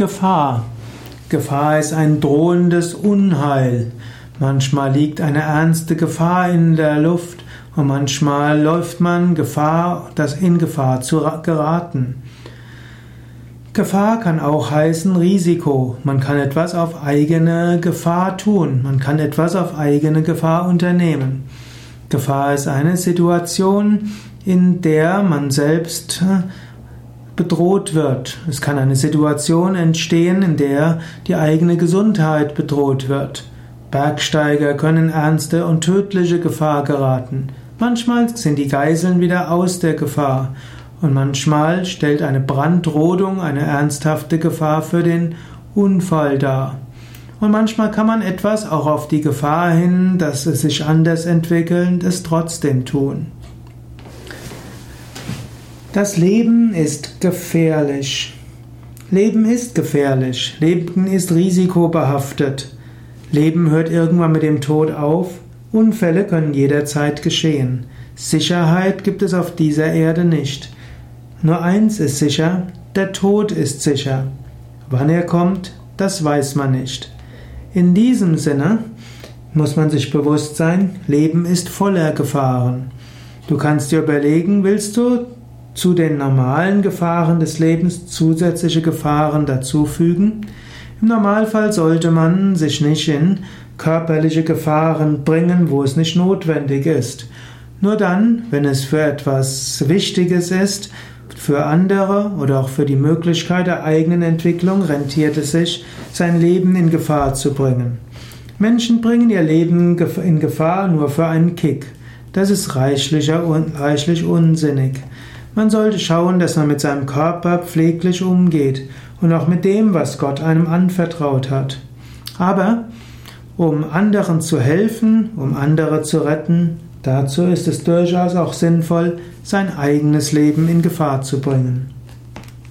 Gefahr. Gefahr ist ein drohendes Unheil. Manchmal liegt eine ernste Gefahr in der Luft und manchmal läuft man Gefahr, das in Gefahr zu geraten. Gefahr kann auch heißen Risiko. Man kann etwas auf eigene Gefahr tun. Man kann etwas auf eigene Gefahr unternehmen. Gefahr ist eine Situation, in der man selbst bedroht wird. Es kann eine Situation entstehen, in der die eigene Gesundheit bedroht wird. Bergsteiger können ernste und tödliche Gefahr geraten. Manchmal sind die Geiseln wieder aus der Gefahr und manchmal stellt eine Brandrodung eine ernsthafte Gefahr für den Unfall dar. Und manchmal kann man etwas auch auf die Gefahr hin, dass es sich anders entwickelt, es trotzdem tun. Das Leben ist gefährlich. Leben ist gefährlich. Leben ist risikobehaftet. Leben hört irgendwann mit dem Tod auf. Unfälle können jederzeit geschehen. Sicherheit gibt es auf dieser Erde nicht. Nur eins ist sicher, der Tod ist sicher. Wann er kommt, das weiß man nicht. In diesem Sinne muss man sich bewusst sein, Leben ist voller Gefahren. Du kannst dir überlegen, willst du zu den normalen Gefahren des Lebens zusätzliche Gefahren dazufügen. Im Normalfall sollte man sich nicht in körperliche Gefahren bringen, wo es nicht notwendig ist. Nur dann, wenn es für etwas Wichtiges ist, für andere oder auch für die Möglichkeit der eigenen Entwicklung rentiert es sich, sein Leben in Gefahr zu bringen. Menschen bringen ihr Leben in Gefahr nur für einen Kick. Das ist reichlich, reichlich unsinnig. Man sollte schauen, dass man mit seinem Körper pfleglich umgeht und auch mit dem, was Gott einem anvertraut hat. Aber um anderen zu helfen, um andere zu retten, dazu ist es durchaus auch sinnvoll, sein eigenes Leben in Gefahr zu bringen.